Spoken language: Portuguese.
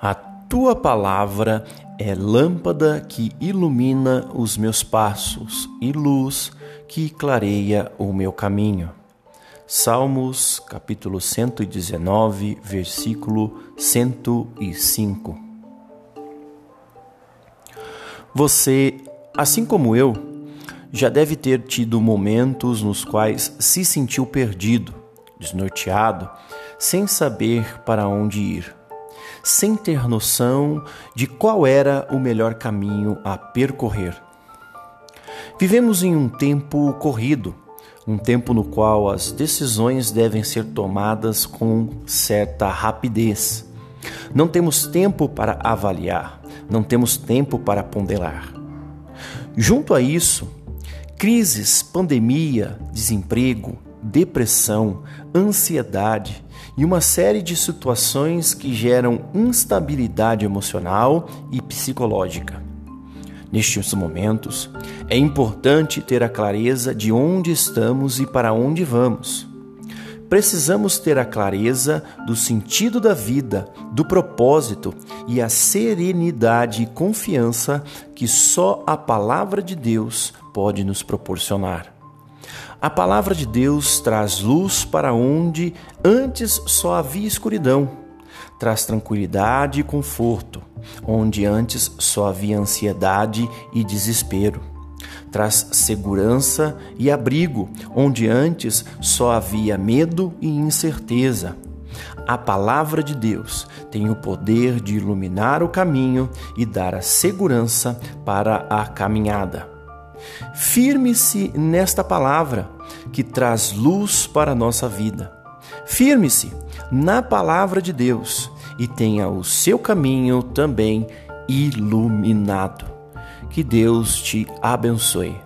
A tua palavra é lâmpada que ilumina os meus passos e luz que clareia o meu caminho. Salmos, capítulo 119, versículo 105. Você, assim como eu, já deve ter tido momentos nos quais se sentiu perdido, desnorteado, sem saber para onde ir sem ter noção de qual era o melhor caminho a percorrer. Vivemos em um tempo corrido, um tempo no qual as decisões devem ser tomadas com certa rapidez. Não temos tempo para avaliar, não temos tempo para ponderar. Junto a isso, crises, pandemia, desemprego, depressão, ansiedade e uma série de situações que geram instabilidade emocional e psicológica. Nestes momentos, é importante ter a clareza de onde estamos e para onde vamos. Precisamos ter a clareza do sentido da vida, do propósito e a serenidade e confiança que só a palavra de Deus pode nos proporcionar. A palavra de Deus traz luz para onde antes só havia escuridão, traz tranquilidade e conforto, onde antes só havia ansiedade e desespero, traz segurança e abrigo, onde antes só havia medo e incerteza. A palavra de Deus tem o poder de iluminar o caminho e dar a segurança para a caminhada. Firme-se nesta palavra que traz luz para a nossa vida. Firme-se na palavra de Deus e tenha o seu caminho também iluminado. Que Deus te abençoe.